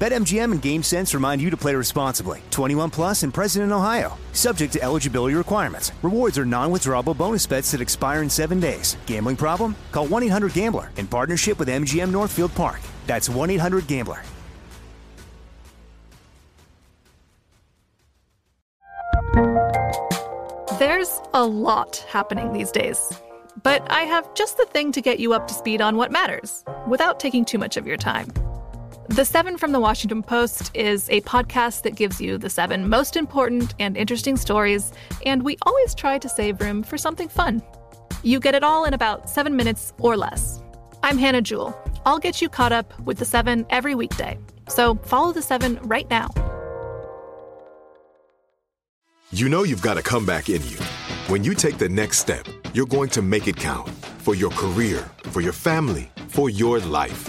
BetMGM and GameSense remind you to play responsibly. 21 plus and present in Ohio. Subject to eligibility requirements. Rewards are non-withdrawable bonus bets that expire in seven days. Gambling problem? Call 1-800-GAMBLER in partnership with MGM Northfield Park. That's 1-800-GAMBLER. There's a lot happening these days. But I have just the thing to get you up to speed on what matters without taking too much of your time. The Seven from the Washington Post is a podcast that gives you the seven most important and interesting stories, and we always try to save room for something fun. You get it all in about seven minutes or less. I'm Hannah Jewell. I'll get you caught up with the seven every weekday. So follow the seven right now. You know you've got a comeback in you. When you take the next step, you're going to make it count for your career, for your family, for your life.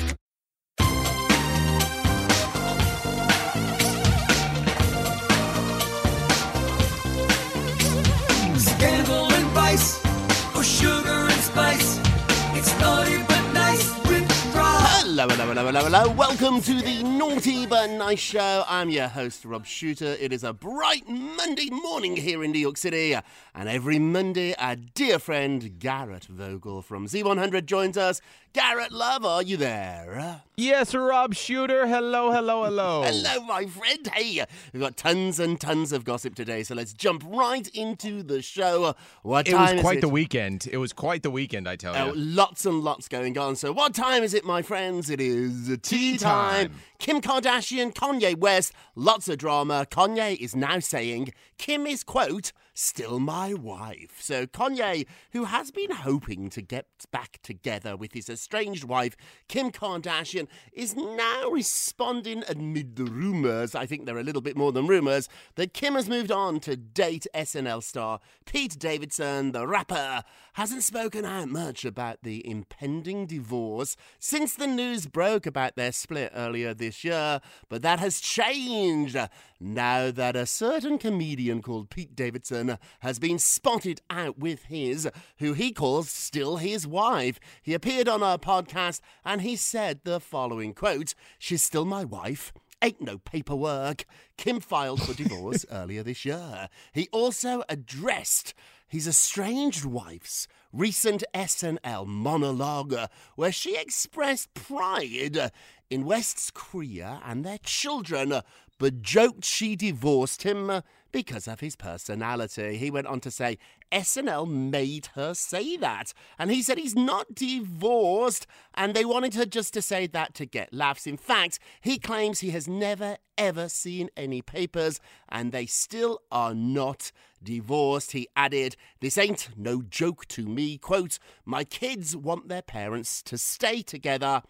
Hello, hello, hello. Welcome to the Naughty But Nice Show. I'm your host, Rob Shooter. It is a bright Monday morning here in New York City. And every Monday, our dear friend Garrett Vogel from Z100 joins us. Garrett, love, are you there? Yes, Rob Shooter. Hello, hello, hello. Hello, my friend. Hey, we've got tons and tons of gossip today, so let's jump right into the show. What It time was quite it? the weekend. It was quite the weekend, I tell Oh, you. lots and lots going on. So, what time is it, my friends? It is tea time. time. Kim Kardashian, Kanye West, lots of drama. Kanye is now saying Kim is, quote, still my wife. So, Kanye, who has been hoping to get back together with his estranged wife, Kim Kardashian, is now responding amid the rumors. I think they're a little bit more than rumors that Kim has moved on to date SNL star Pete Davidson, the rapper, hasn't spoken out much about the impending divorce since the news broke about their split earlier this year, but that has changed now that a certain comedian called Pete Davidson has been spotted out with his, who he calls still his wife. He appeared on our podcast and he said the following quote, She's still my wife. Ain't no paperwork. Kim filed for divorce earlier this year. He also addressed his estranged wife's recent SNL monologue, where she expressed pride in West's career and their children, but joked she divorced him uh, because of his personality. He went on to say SNL made her say that, and he said he's not divorced, and they wanted her just to say that to get laughs. In fact, he claims he has never ever seen any papers, and they still are not divorced. He added, This ain't no joke to me. Quote, My kids want their parents to stay together.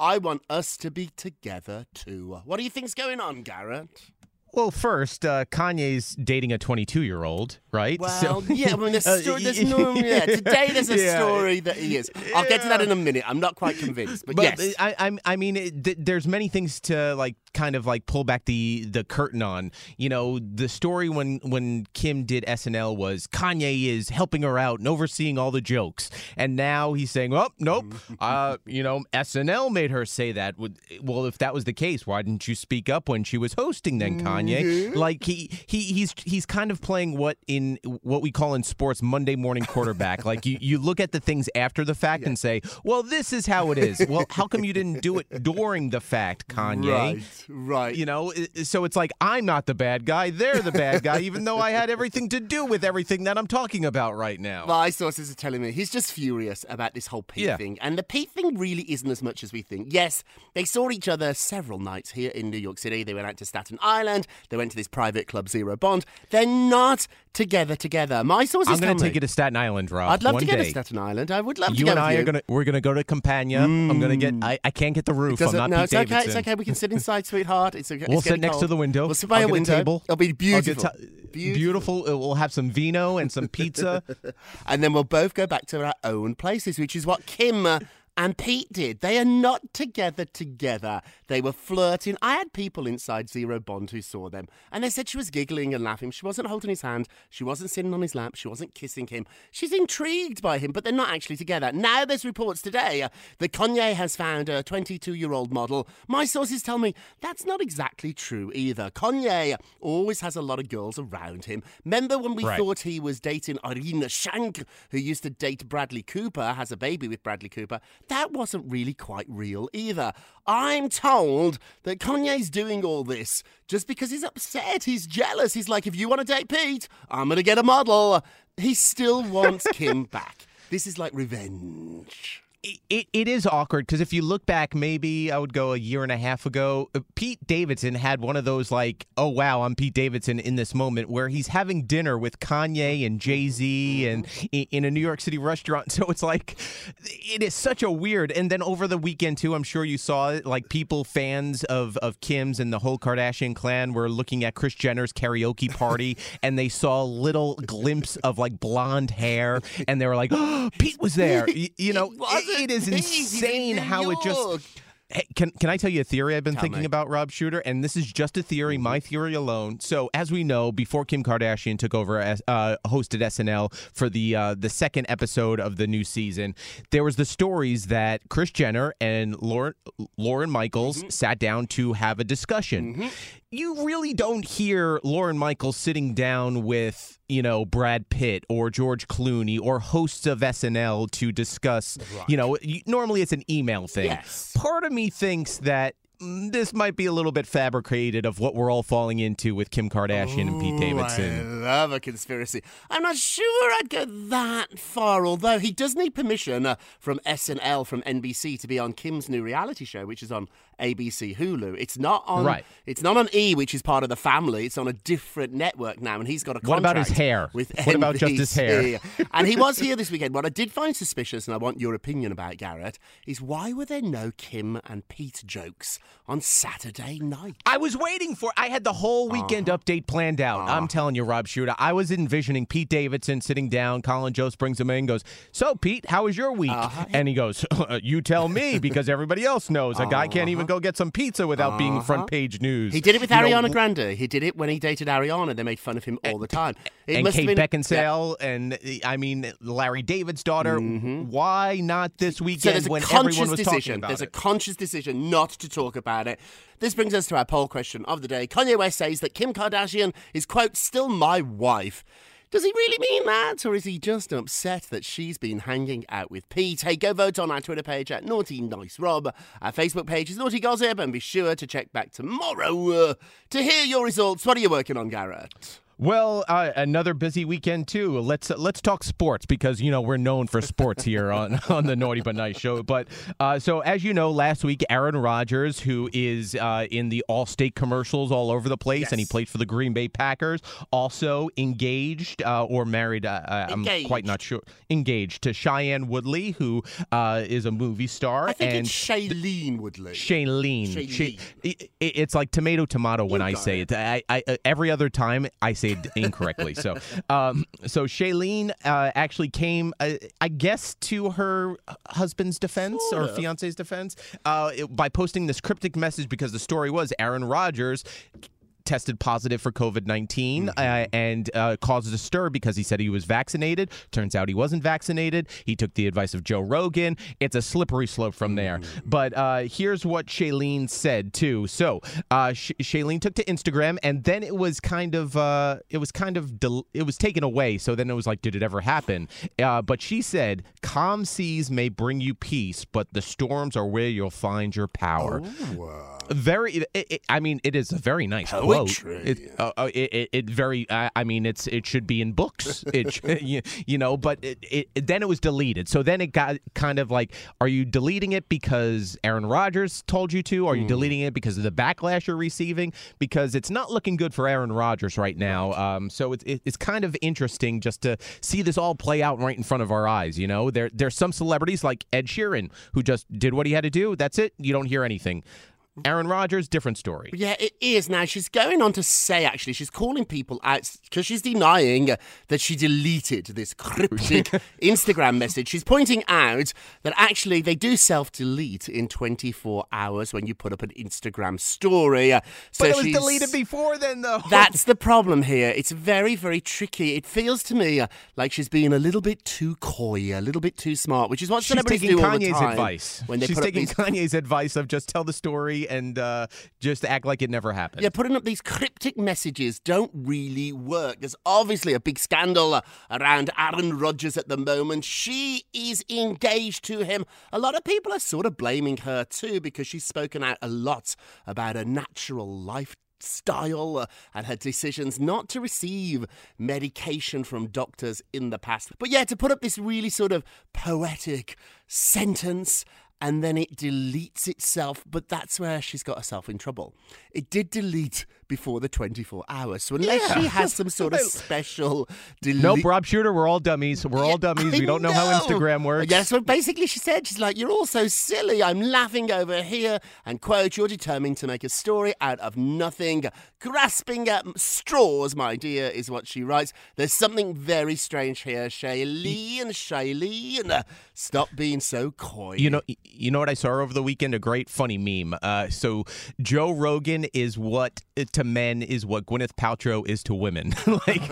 I want us to be together too. What do you think's going on, Garrett? Well, first, uh, Kanye's dating a 22 year old, right? Well, yeah, I mean, there's, sto- there's no, yeah, today there's a Yeah. story that he is. I'll get to that in a minute. I'm not quite convinced, but, But yes. I, I, I mean, it, th- there's many things to like, kind of like pull back the the curtain on. You know, the story when when Kim did SNL was Kanye is helping her out and overseeing all the jokes, and now he's saying, well, nope, uh, you know, SNL made her say that." Well, if that was the case, why didn't you speak up when she was hosting? Then Kanye, Mm-hmm. like he he he's he's kind of playing what in what we call in sports Monday morning quarterback. like you you look at the things after the fact and say, "Well, this is how it is." Well, how come you didn't do it during the fact, Kanye? right, right. You know, so it's like I'm not the bad guy; they're the bad guy, even though I had everything to do with everything that I'm talking about right now. My sources are telling me he's just furious about this whole Pete Yeah. thing. And the Pete thing really isn't as much as we think. Yes, they saw each other several nights here in New York City. They went out to Staten Island. They went to this private club, Zero Bond. They're not together together. My sources I'm going to take you to Staten Island, Rob. I'd love one to go day. to Staten Island. I would love to You go and I you. are gonna we're gonna go to Campania. I'm gonna get I, I can't get the roof. I'm not no, Pete it's okay. It's okay. We can sit inside, sweetheart. It's okay. We'll it's sit next to the window. We'll sit by I'll a get window. table. It'll be I'll get beautiful. beautiful. Uh, We'll have some vino and some pizza. and then we'll both go back to our own places, which is what Kim and Pete did. They are not together together. They were flirting. I had people inside Zero Bond who saw them, and they said she was giggling and laughing. She wasn't holding his hand. She wasn't sitting on his lap. She wasn't kissing him. She's intrigued by him, but they're not actually together. Now there's reports today uh, that Kanye has found a 22-year-old model. My sources tell me that's not exactly true either. Kanye always has a lot of girls around him. Remember when we Right. thought he was dating Irina Shayk, who used to date Bradley Cooper, has a baby with Bradley Cooper. That wasn't really quite real either. I'm told that Kanye's doing all this just because he's upset, he's jealous. He's like, if you want to date Pete, I'm going to get a model. He still wants Kim back. This is like revenge. It, it is awkward because if you look back, maybe I would go a year and a half ago, uh, Pete Davidson had one of those like, oh wow, I'm Pete Davidson in this moment where he's having dinner with Kanye and Jay Z and in a New York City restaurant. So it's like, it is such a weird. And then over the weekend too, I'm sure you saw it. Like people, fans of of Kim's and the whole Kardashian clan were looking at Kris Jenner's karaoke party and they saw a little glimpse of like blonde hair and they were like, oh, Pete was there. Y- You know, It is Pete. He's in insane how it just. Hey, can can I tell you a theory I've been Tell thinking me. about Rob Shooter? And this is just a theory, my theory alone. So as we know, before Kim Kardashian took over as uh, hosted SNL for the uh, the second episode of the new season, there was the stories that Kris Jenner and Lorne Lorne Michaels sat down to have a discussion. You really don't hear Lorne Michaels sitting down with you know Brad Pitt or George Clooney or hosts of SNL to discuss. You know, normally it's an email thing. Yes. Part of me thinks that this might be a little bit fabricated of what we're all falling into with Kim Kardashian and Pete Davidson. I love a conspiracy. I'm not sure I'd go that far, although he does need permission uh, from SNL, from NBC, to be on Kim's new reality show, which is on ABC Hulu. It's not on. Right. It's not on E, which is part of the family. It's on a different network now, and he's got a What about his hair? With What about just his hair? And he was here this weekend. What I did find suspicious, and I want your opinion about Garrett, is why were there no Kim and Pete jokes on Saturday night? I was waiting for. I had the whole weekend Uh-huh. update planned out. I'm telling you, Rob Shooter. I was envisioning Pete Davidson sitting down. Colin Jost brings him in, and goes, "So, Pete, how was your week?" Uh-huh. And he goes, "You tell me, because everybody else knows. A guy can't even go get some pizza without being front page news." Uh-huh. He did it with You know, Ariana Grande. He did it when he dated Ariana. They made fun of him all the time. It and must Kate have been, Beckinsale, and I mean Larry David's daughter. Why not this So weekend there's a when everyone was talking decision. about There's a conscious decision not to talk about it. This brings us to our poll question of the day. Kanye West says that Kim Kardashian is quote still my wife. Does he really mean that, or is he just upset that she's been hanging out with Pete? Hey, go vote on our Twitter page at Naughty Nice Rob. Our Facebook page is Naughty Gossip, and be sure to check back tomorrow uh, to hear your results. What are you working on, Garrett? Well, uh, another busy weekend too. Let's uh, let's talk sports because you know we're known for sports here on on the Naughty but Nice show. But uh, so as you know, last week Aaron Rodgers, who is uh, in the Allstate commercials all over the place, and he Yes. played for the Green Bay Packers, also engaged uh, or married. Uh, I'm quite not sure. Engaged to Cheyenne Woodley, who uh, is a movie star, I think and it's Shailene Woodley. Shailene. Shailene. Sha- it- it- it's like tomato tomato when You I say it. it. I, I, every other time I say incorrectly. so, um, so Shailene uh, actually came, uh, I guess, to her husband's defense or of. fiance's defense uh, it- by posting this cryptic message because the story was Aaron Rodgers tested positive for COVID 19 Mm-hmm. uh, and uh, caused a stir because he said he was vaccinated. Turns out he wasn't vaccinated. He took the advice of Joe Rogan. It's a slippery slope from there. Mm-hmm. But uh, here's what Shailene said too. So uh, Sh- Shailene took to Instagram, and then it was kind of uh, it was kind of del- it was taken away. So then it was like, did it ever happen? Uh, but she said, "Calm seas may bring you peace, but the storms are where you'll find your power." Very it, it, i mean it is a very nice Poetry. quote. It, uh, uh, it, it, very uh, i mean it's it should be in books. It you, you know but it, then it was deleted. So then it got kind of like are you deleting it because aaron rodgers told you to? Are you deleting it because of the backlash you're receiving? Because it's not looking good for aaron rodgers right now. Um, so it's it, it's kind of interesting just to see this all play out right in front of our eyes you know? There there's some celebrities like ed sheeran who just did what he had to do. That's it. You don't hear anything Aaron Rodgers, different story. Yeah, it is. Now, she's going on to say, actually, she's calling people out because she's denying that she deleted this cryptic Instagram message. She's pointing out that actually they do self delete in 24 hours when you put up an Instagram story. Uh, So But it was deleted before then, though. That's the problem here. It's very, very tricky. It feels to me uh, like she's being a little bit too coy, a little bit too smart, which is what She's celebrities taking do all the Kanye's time advice. when they She's put up taking these Kanye's advice of just tell the story and uh, just act like it never happened. Yeah, putting up these cryptic messages don't really work. There's obviously a big scandal uh, around Aaron Rodgers at the moment. She is engaged to him. A lot of people are sort of blaming her too because she's spoken out a lot about a natural life style uh, and her decisions not to receive medication from doctors in the past. But yeah, to put up this really sort of poetic sentence and then it deletes itself, but that's where she's got herself in trouble. It did delete before the 24 hours. So unless she has some sort of special delete Nope, Rob Shooter, we're all dummies. We're all dummies. I We don't know, how Instagram works. Yeah, so basically she said, she's like, you're all so silly. I'm laughing over here. And quote, you're determined to make a story out of nothing. Grasping at straws, my dear, is what she writes. There's something very strange here. Shailene, Shailene, uh, stop being so coy. You know, you know what I saw over the weekend? A great funny meme. Uh, so Joe Rogan is what to men is what Gwyneth Paltrow is to women. like,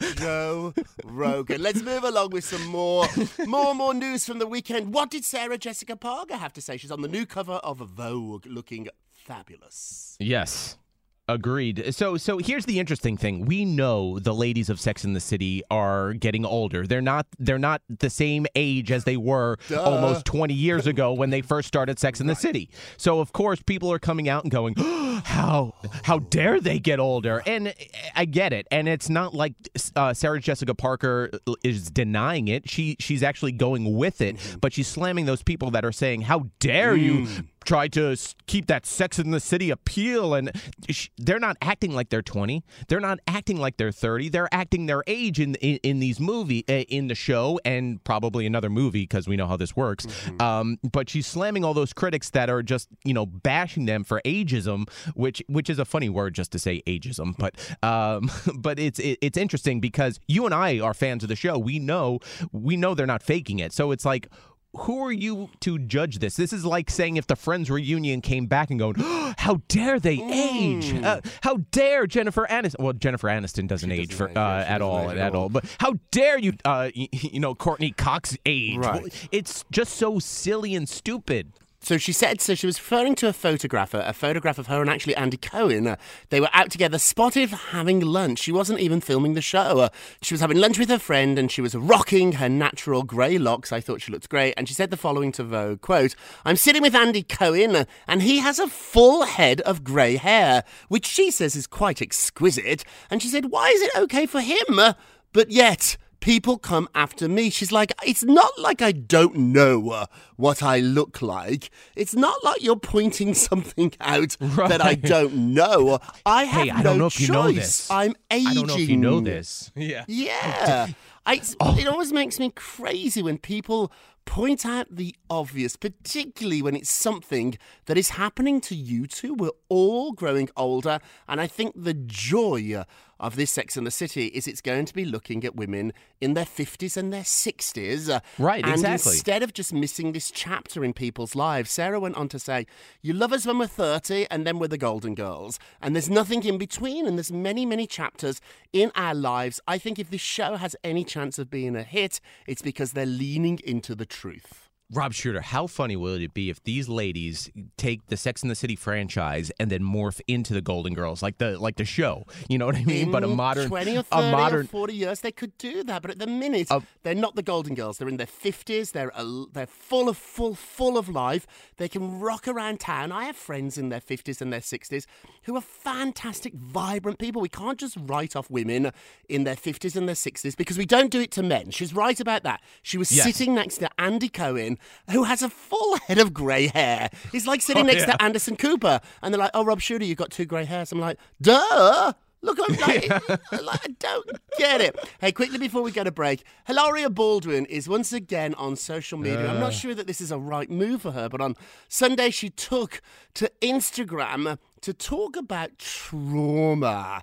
Joe Rogan. Let's move along with some more, more, more news from the weekend. What did Sarah Jessica Parker have to say? She's on the new cover of Vogue, looking fabulous. yes. Agreed. So so here's the interesting thing. We know the ladies of Sex in the City are getting older. They're not they're not the same age as they were almost 20 years ago when they first started Sex in the City. So of course people are coming out and going, "How how dare they get older?" And I get it. And it's not like uh, Sarah Jessica Parker is denying it. She she's actually going with it, but she's slamming those people that are saying, "How dare you try to keep that Sex in the City appeal?" And sh- they're not acting like they're 20. They're not acting like they're 30. They're acting their age in in, in these movie uh, in the show and probably another movie because we know how this works. Um, but she's slamming all those critics that are just you know bashing them for ageism, which which is a funny word just to say ageism. But um, but it's it, it's interesting because you and I are fans of the show. We know we know they're not faking it. So it's like who are you to judge this? This is like saying if the Friends reunion came back and going, "How dare they age? Uh, how dare Jennifer Aniston?" Well, Jennifer Aniston doesn't age for age, uh, at all at all. all. But how dare you? Uh, you, you know, Courteney Cox age? Right. It's just so silly and stupid. So she said, so she was referring to a photographer, a photograph of her and actually Andy Cohen. Uh, they were out together, spotted having lunch. She wasn't even filming the show. Uh, she was having lunch with her friend and she was rocking her natural grey locks. I thought she looked great. And she said the following to Vogue, quote, I'm sitting with Andy Cohen uh, and he has a full head of grey hair, which she says is quite exquisite. And she said, why is it okay for him? Uh, but yet, people come after me. She's like, it's not like I don't know uh, what I look like. It's not like you're pointing something out Right. that I don't know. I have Hey, I no don't know if choice. you know this. I'm aging. I don't know if you know this. Yeah. Yeah. I, Oh. It always makes me crazy when people point out the obvious, particularly when it's something that is happening to you two. We're all growing older, and I think the joy of this Sex and the City is it's going to be looking at women in their 50s and their 60s. uh, Right, and exactly. Instead of just missing this chapter in people's lives, Sarah went on to say, You love us when we're 30, and then we're the Golden Girls. And there's nothing in between, and there's many, many chapters in our lives. I think if this show has any chance of being a hit, it's because they're leaning into the truth. Rob Shooter, how funny will it be if these ladies take the Sex and the City franchise and then morph into the Golden Girls, like the like the show? You know what I mean? but a modern, 20 or 30 a modern. or 40 years they could do that but at the minute they're not the golden girls they're in their 50s they're a, they're full of full full of life they can rock around town i have friends in their 50s and their 60s who are fantastic vibrant people we can't just write off women in their 50s and their 60s because we don't do it to men she's right about that she was Yes. sitting next to andy cohen who has a full head of grey hair he's like sitting Oh, next yeah. to anderson cooper and they're like oh rob shooter you've got two grey hairs i'm like duh Look, I'm like, like, I don't get it. Hey, quickly before we go to break, Hilaria Baldwin is once again on social media. I'm not sure that this is a right move for her, but on Sunday she took to Instagram to talk about trauma.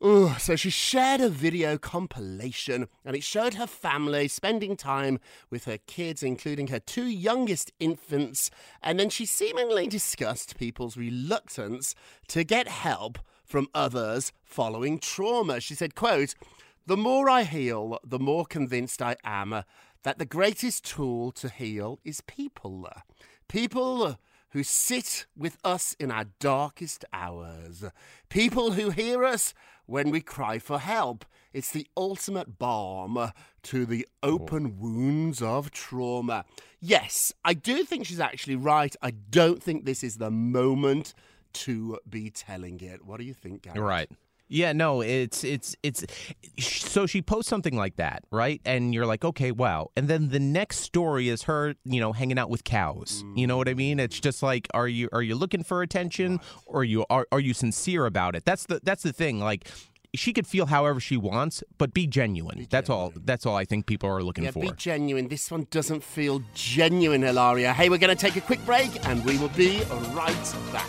Ugh, so she shared a video compilation and it showed her family spending time with her kids, including her two youngest infants. And then she seemingly discussed people's reluctance to get help from others following trauma. She said, quote, the more I heal, the more convinced I am that the greatest tool to heal is people. People who sit with us in our darkest hours. People who hear us when we cry for help. It's the ultimate balm to the open wounds of trauma. Yes, I do think she's actually right. I don't think this is the moment to be telling it. What do you think, Gary? Right. Yeah, no, it's it's it's so she posts something like that, right? And you're like, okay, wow. And then the next story is her, you know, hanging out with cows. You know what I mean? It's just like, are you are you looking for attention, or are you are are you sincere about it? That's the that's the thing. Like, she could feel however she wants, but be genuine. that's all. That's all I think people are looking Yeah, for. be genuine. This one doesn't feel genuine, Hilaria. Hey, we're going to take a quick break and we will be right back.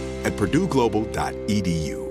at purdueglobal.edu.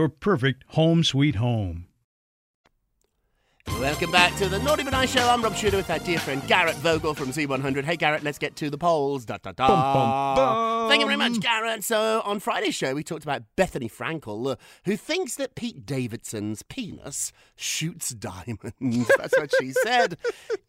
perfect home sweet home. Welcome back to the Naughty But Nice Show. I'm Rob Shooter with our dear friend Garrett Vogel from Z100. Hey, Garrett, let's get to the polls. Da, da, da. Bum, bum, Thank you very much. Garrett. So, on Friday's show, we talked about Bethenny Frankel, uh, who thinks that Pete Davidson's penis shoots diamonds. That's what she said.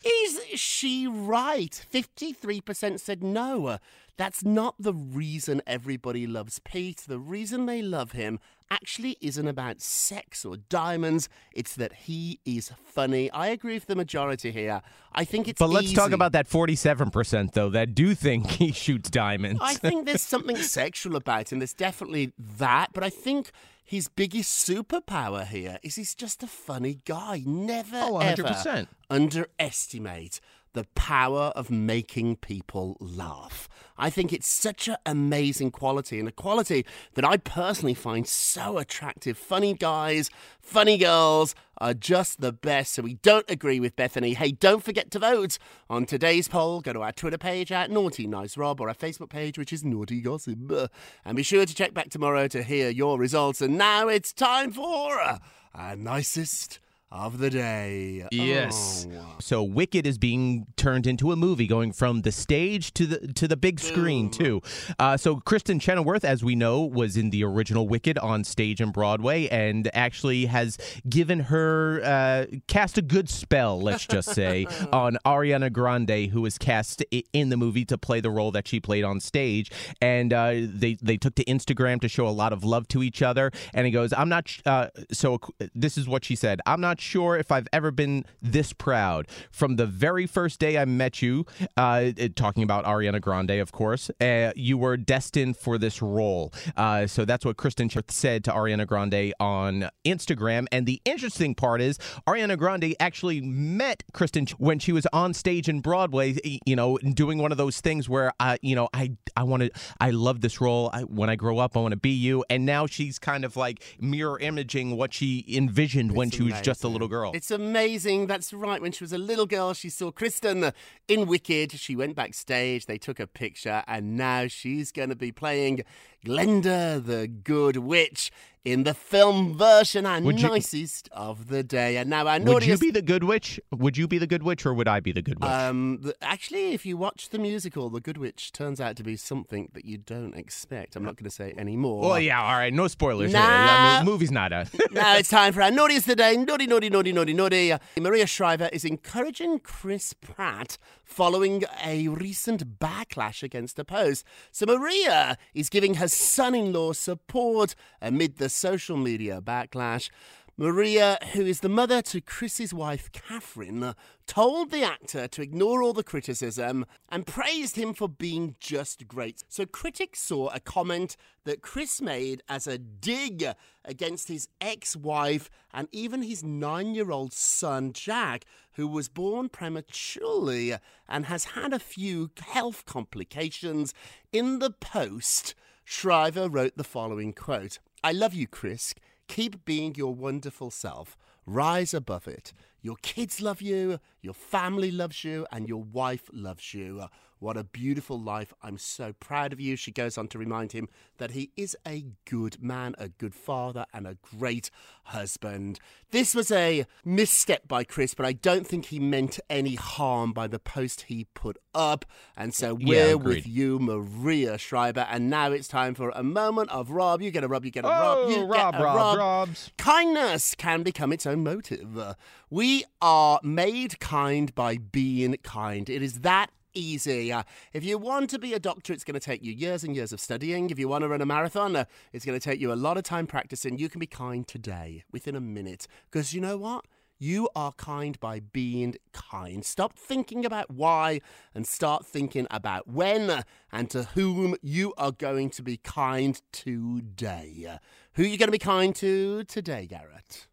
Is she right? 53% said no. Uh, That's not the reason everybody loves Pete. The reason they love him actually isn't about sex or diamonds. It's that he is funny. I agree with the majority here. I think it's But let's talk about that 47% though that do think he shoots diamonds. I think there's something sexual about him. There's definitely that, but I think his biggest superpower here is he's just a funny guy. Never Oh, 100%. underestimate the power of making people laugh. I think it's such an amazing quality and a quality that I personally find so attractive. Funny guys, funny girls are just the best. So we don't agree with Bethenny. Hey, don't forget to vote on today's poll. Go to our Twitter page at Naughty Nice Rob or our Facebook page, which is Naughty Gossip. And be sure to check back tomorrow to hear your results. And now it's time for uh, our nicest of the day. Yes. Oh. So Wicked is being turned into a movie, going from the stage to the to the big screen too. Uh, so Kristin Chenoweth, as we know, was in the original Wicked on stage and Broadway, and actually has given her uh, cast a good spell, let's just say, on Ariana Grande, who was cast in the movie to play the role that she played on stage. And uh, they they took to Instagram to show a lot of love to each other. And he goes, "I'm not." sh- Uh, so this is what she said. I'm not sure if I've ever been this proud. From the very first day I met you, uh, talking about Ariana Grande, of course, uh, you were destined for this role. Uh, so that's what Kristin said to Ariana Grande on Instagram. And the interesting part is Ariana Grande actually met Kristin when she was on stage in Broadway. You know, doing one of those things where I, you know, I I want to, I love this role. I, when I grow up, I want to be you. And now she's kind of like mirror imaging what she envisioned when It's she was just a. little mm. girl. It's amazing. That's right. When she was a little girl, she saw Kristin uh, in Wicked. She went backstage, they took a picture, and now she's going to be playing Glinda the Good Witch in the film version, and Would you- nicest of the day. And now our Would you be the good witch? Would you be the good witch, or would I be the good witch? um, actually, if you watch the musical, The Good Witch turns out to be something that you don't expect. I'm not going to say any more. well, yeah, all right, no spoilers. here. Nah. Movie's not a. now it's time for our naughtiest today. Naughty, naughty, naughty, naughty, naughty. Maria Shriver is encouraging Chris Pratt following a recent backlash against her post. So Maria is giving her son-in-law support amid the social media backlash. Maria, who is the mother to Chris's wife Katherine, told the actor to ignore all the criticism and praised him for being just great. So critics saw a comment that Chris made as a dig against his ex-wife and even his nine-year-old son Jack, who was born prematurely and has had a few health complications. In the post, Shriver wrote the following quote: "I love you, Chris." Keep being your wonderful self. rise above it. Your kids love you, your family loves you, and your wife loves you. What a beautiful life. I'm so proud of you. She goes on to remind him that he is a good man, a good father, and a great husband. This was a misstep by Chris, but I don't think he meant any harm by the post he put up. And so we're Yeah, with you, Maria Shriver. And now it's time for a moment of Rob. You get a Rob, you get a oh, Rob, you Oh, Rob, get a Rob, Rob. Robs. Kindness can become its own motive. We are made kind by being kind. It is that easy. Uh, if you want to be a doctor, it's going to take you years and years of studying. If you want to run a marathon, uh, it's going to take you a lot of time practicing. You can be kind today, within a minute. Because you know what? You are kind by being kind. Stop thinking about why and start thinking about when and to whom you are going to be kind today. Who are you going to be kind to today, Garrett?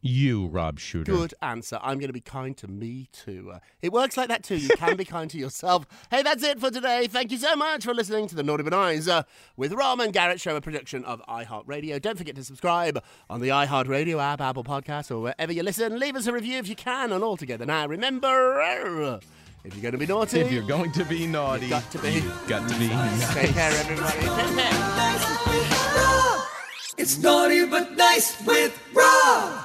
You, Rob Shooter. Good answer. I'm going to be kind to me too. Uh, it works like that too. You can be kind to yourself. Hey, that's it for today. Thank you so much for listening to the Naughty But Nice uh, with Rom and Garrett Show, a production of iHeartRadio. Don't forget to subscribe on the iHeartRadio app, Apple Podcasts, or wherever you listen. Leave us a review if you can. And all together now, remember, if you're going to be naughty, If you're going to be naughty, You've got to be. you've got to be. take care, everybody. Take care. It's naughty but nice with Rob.